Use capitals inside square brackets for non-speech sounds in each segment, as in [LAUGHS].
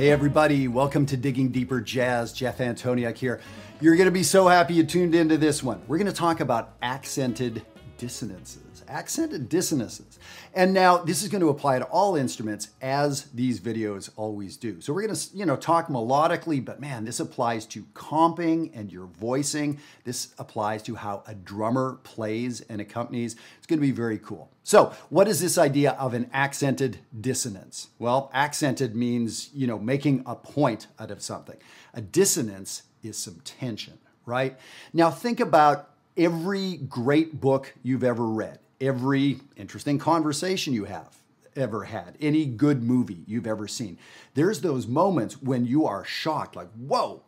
Hey, everybody, welcome to Digging Deeper Jazz. Jeff Antoniuk here. You're going to be so happy you tuned into this one. We're going to talk about accented dissonances accented dissonances. And now this is going to apply to all instruments as these videos always do. So we're going to, you know, talk melodically, but man, this applies to comping and your voicing. This applies to how a drummer plays and accompanies. It's going to be very cool. So, what is this idea of an accented dissonance? Well, accented means, you know, making a point out of something. A dissonance is some tension, right? Now think about every great book you've ever read every interesting conversation you have ever had, any good movie you've ever seen. There's those moments when you are shocked, like, whoa,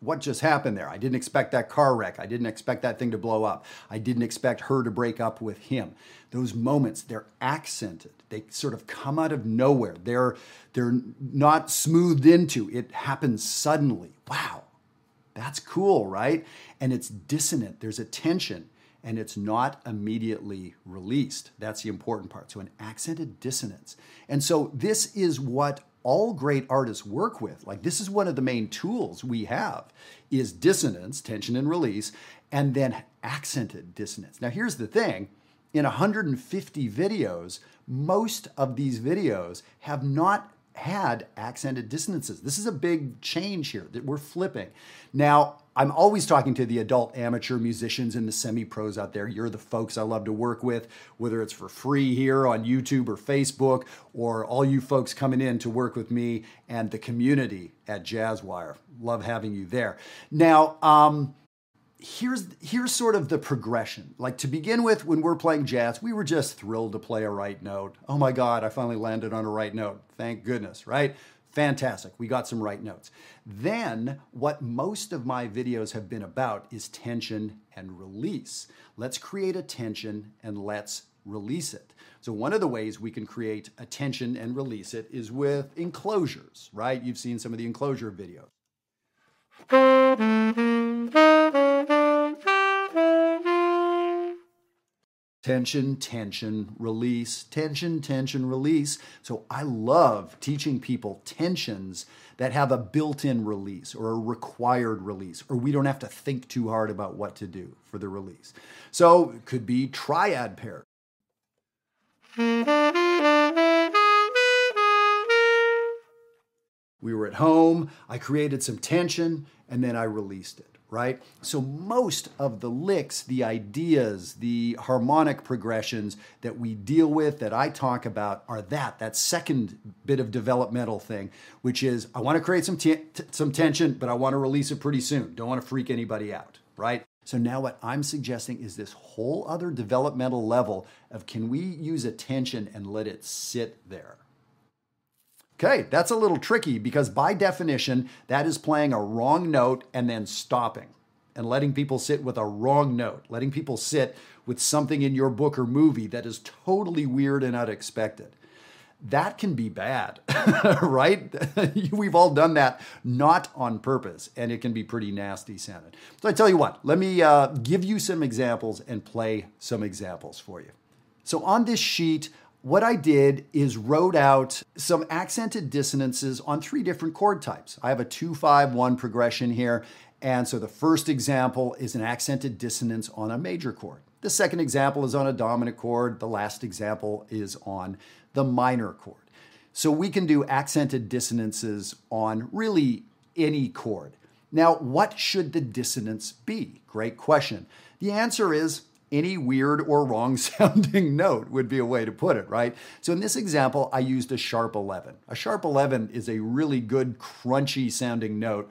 what just happened there? I didn't expect that car wreck. I didn't expect that thing to blow up. I didn't expect her to break up with him. Those moments, they're accented. They sort of come out of nowhere. They're they're not smoothed into. It happens suddenly. Wow. That's cool, right? And it's dissonant. There's a tension and it's not immediately released. That's the important part. So, an accented dissonance. And so, this is what all great artists work with. Like, this is one of the main tools we have is dissonance, tension and release, and then accented dissonance. Now, here's the thing in 150 videos, most of these videos have not had accented dissonances. This is a big change here that we're flipping. Now, I'm always talking to the adult amateur musicians and the semi pros out there. You're the folks I love to work with, whether it's for free here on YouTube or Facebook, or all you folks coming in to work with me and the community at Jazzwire. Love having you there. Now, um, here's here's sort of the progression. Like to begin with, when we're playing jazz, we were just thrilled to play a right note. Oh my God, I finally landed on a right note. Thank goodness, right? Fantastic. We got some right notes. Then, what most of my videos have been about is tension and release. Let's create a tension and let's release it. So, one of the ways we can create a tension and release it is with enclosures, right? You've seen some of the enclosure videos. Tension, tension, release, tension, tension, release. So I love teaching people tensions that have a built in release or a required release, or we don't have to think too hard about what to do for the release. So it could be triad pair. We were at home, I created some tension, and then I released it right? So most of the licks, the ideas, the harmonic progressions that we deal with, that I talk about, are that, that second bit of developmental thing, which is I want to create some, t- some tension, but I want to release it pretty soon. Don't want to freak anybody out, right? So now what I'm suggesting is this whole other developmental level of can we use a tension and let it sit there? Okay, that's a little tricky because by definition, that is playing a wrong note and then stopping and letting people sit with a wrong note, letting people sit with something in your book or movie that is totally weird and unexpected. That can be bad, [LAUGHS] right? [LAUGHS] We've all done that not on purpose, and it can be pretty nasty sounding. So I tell you what, let me uh, give you some examples and play some examples for you. So on this sheet, what I did is wrote out some accented dissonances on three different chord types. I have a 2 5 1 progression here. And so the first example is an accented dissonance on a major chord. The second example is on a dominant chord. The last example is on the minor chord. So we can do accented dissonances on really any chord. Now, what should the dissonance be? Great question. The answer is any weird or wrong [LAUGHS] sounding note would be a way to put it, right? So in this example, I used a sharp 11. A sharp 11 is a really good, crunchy sounding note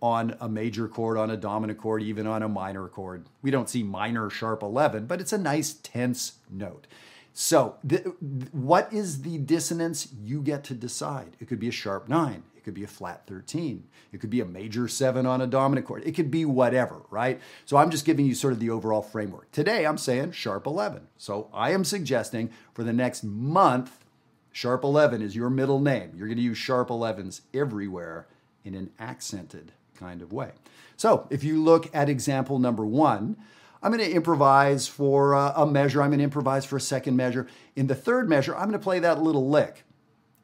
on a major chord, on a dominant chord, even on a minor chord. We don't see minor sharp 11, but it's a nice tense note. So, th- what is the dissonance? You get to decide. It could be a sharp 9. It could be a flat 13. It could be a major 7 on a dominant chord. It could be whatever, right? So I'm just giving you sort of the overall framework. Today I'm saying sharp 11. So I am suggesting for the next month, sharp 11 is your middle name. You're going to use sharp 11s everywhere in an accented kind of way. So if you look at example number one, I'm going to improvise for a measure. I'm going to improvise for a second measure. In the third measure, I'm going to play that little lick.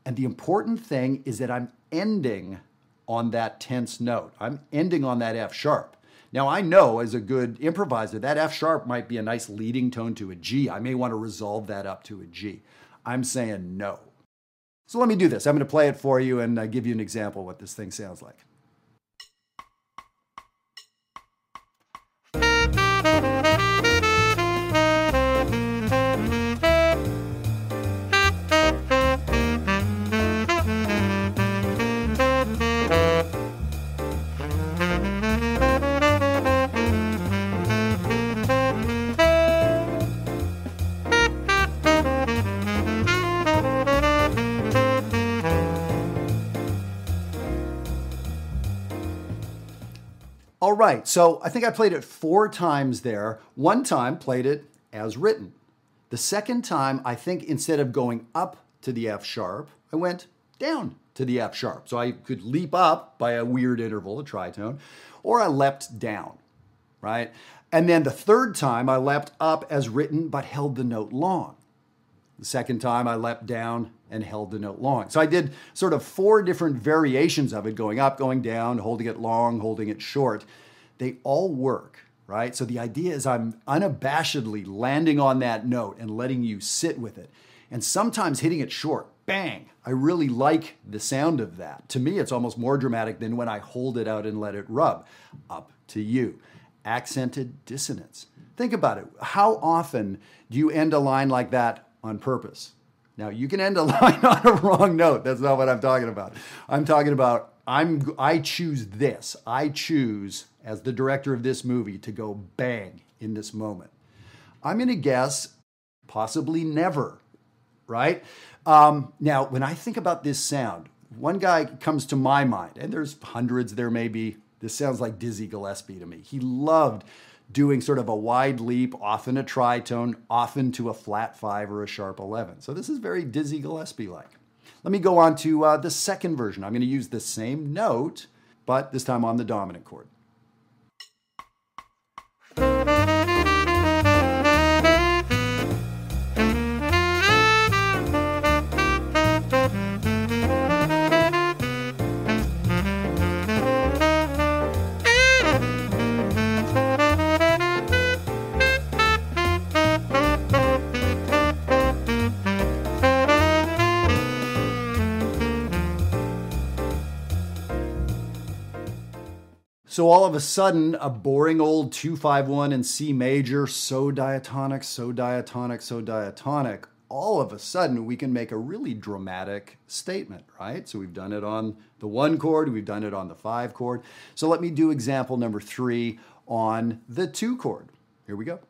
And the important thing is that I'm ending on that tense note. I'm ending on that F sharp. Now, I know as a good improviser, that F sharp might be a nice leading tone to a G. I may want to resolve that up to a G. I'm saying no. So let me do this. I'm going to play it for you and uh, give you an example of what this thing sounds like. Right, so I think I played it four times there. One time played it as written. The second time, I think instead of going up to the F sharp, I went down to the F sharp. So I could leap up by a weird interval, a tritone, or I leapt down, right? And then the third time, I leapt up as written, but held the note long. The second time, I leapt down and held the note long. So I did sort of four different variations of it going up, going down, holding it long, holding it short. They all work, right? So the idea is I'm unabashedly landing on that note and letting you sit with it. And sometimes hitting it short, bang. I really like the sound of that. To me, it's almost more dramatic than when I hold it out and let it rub. Up to you. Accented dissonance. Think about it. How often do you end a line like that on purpose? Now, you can end a [LAUGHS] line on a wrong note. That's not what I'm talking about. I'm talking about I'm I choose this. I choose as the director of this movie to go bang in this moment. I'm going to guess possibly never, right? Um, now, when I think about this sound, one guy comes to my mind, and there's hundreds there may be. This sounds like Dizzy Gillespie to me. He loved doing sort of a wide leap, often a tritone, often to a flat five or a sharp 11. So this is very Dizzy Gillespie like. Let me go on to uh, the second version. I'm going to use the same note, but this time on the dominant chord. So all of a sudden, a boring old 251 in C major, so diatonic, so diatonic, so diatonic, all of a sudden we can make a really dramatic statement, right? So we've done it on the one chord, we've done it on the five chord. So let me do example number three on the two chord. Here we go.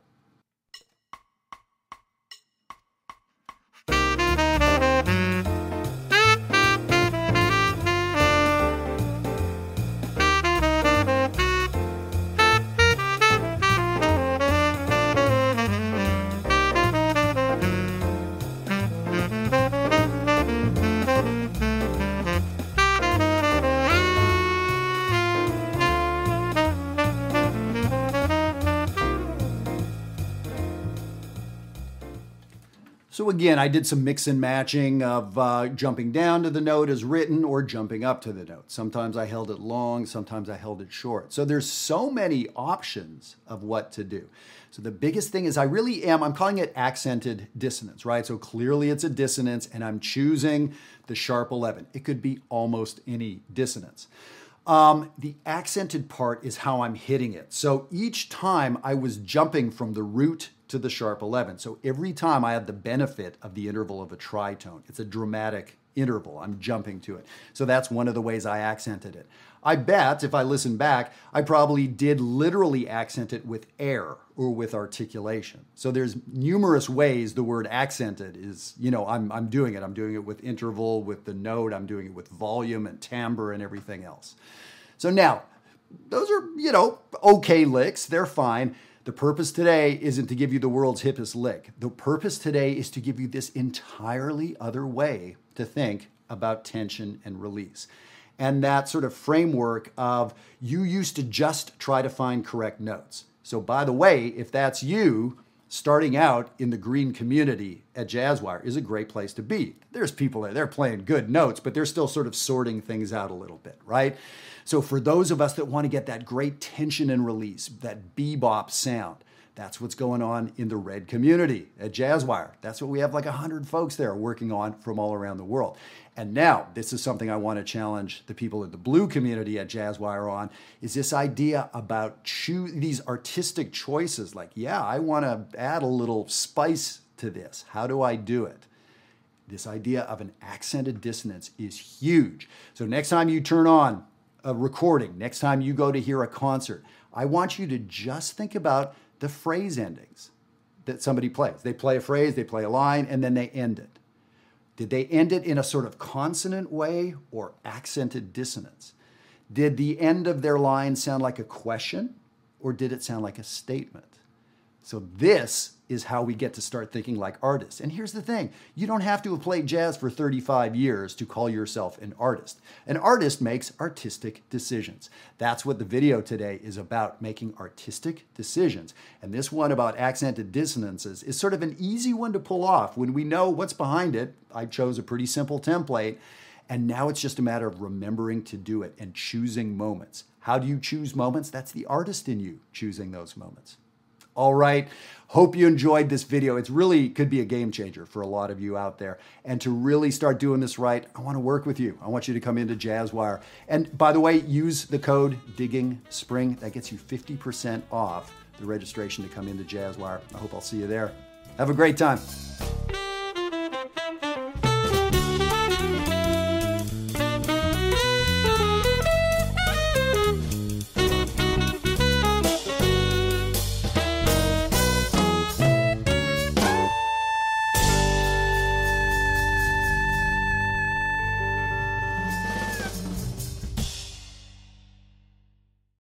So again, I did some mix and matching of uh, jumping down to the note as written or jumping up to the note. Sometimes I held it long, sometimes I held it short. So there's so many options of what to do. So the biggest thing is I really am, I'm calling it accented dissonance, right? So clearly it's a dissonance and I'm choosing the sharp 11. It could be almost any dissonance. Um, the accented part is how I'm hitting it. So each time I was jumping from the root to the sharp 11. So every time I had the benefit of the interval of a tritone. It's a dramatic interval. I'm jumping to it. So that's one of the ways I accented it. I bet if I listen back, I probably did literally accent it with air or with articulation. So there's numerous ways the word accented is, you know, I'm, I'm doing it. I'm doing it with interval, with the note, I'm doing it with volume and timbre and everything else. So now, those are, you know, okay licks. They're fine. The purpose today isn't to give you the world's hippest lick. The purpose today is to give you this entirely other way to think about tension and release. And that sort of framework of you used to just try to find correct notes. So, by the way, if that's you, starting out in the green community at Jazzwire is a great place to be. There's people there, they're playing good notes, but they're still sort of sorting things out a little bit, right? So for those of us that want to get that great tension and release, that bebop sound, that's what's going on in the red community at Jazzwire. That's what we have like 100 folks there working on from all around the world. And now, this is something I want to challenge the people in the blue community at Jazzwire on is this idea about these artistic choices like, yeah, I want to add a little spice to this. How do I do it? This idea of an accented dissonance is huge. So next time you turn on a recording, next time you go to hear a concert, I want you to just think about the phrase endings that somebody plays. They play a phrase, they play a line, and then they end it. Did they end it in a sort of consonant way or accented dissonance? Did the end of their line sound like a question or did it sound like a statement? So, this is how we get to start thinking like artists. And here's the thing you don't have to have played jazz for 35 years to call yourself an artist. An artist makes artistic decisions. That's what the video today is about making artistic decisions. And this one about accented dissonances is sort of an easy one to pull off when we know what's behind it. I chose a pretty simple template. And now it's just a matter of remembering to do it and choosing moments. How do you choose moments? That's the artist in you choosing those moments. All right. Hope you enjoyed this video. It's really could be a game changer for a lot of you out there. And to really start doing this right, I want to work with you. I want you to come into Jazzwire. And by the way, use the code Digging Spring. That gets you 50% off the registration to come into Jazzwire. I hope I'll see you there. Have a great time.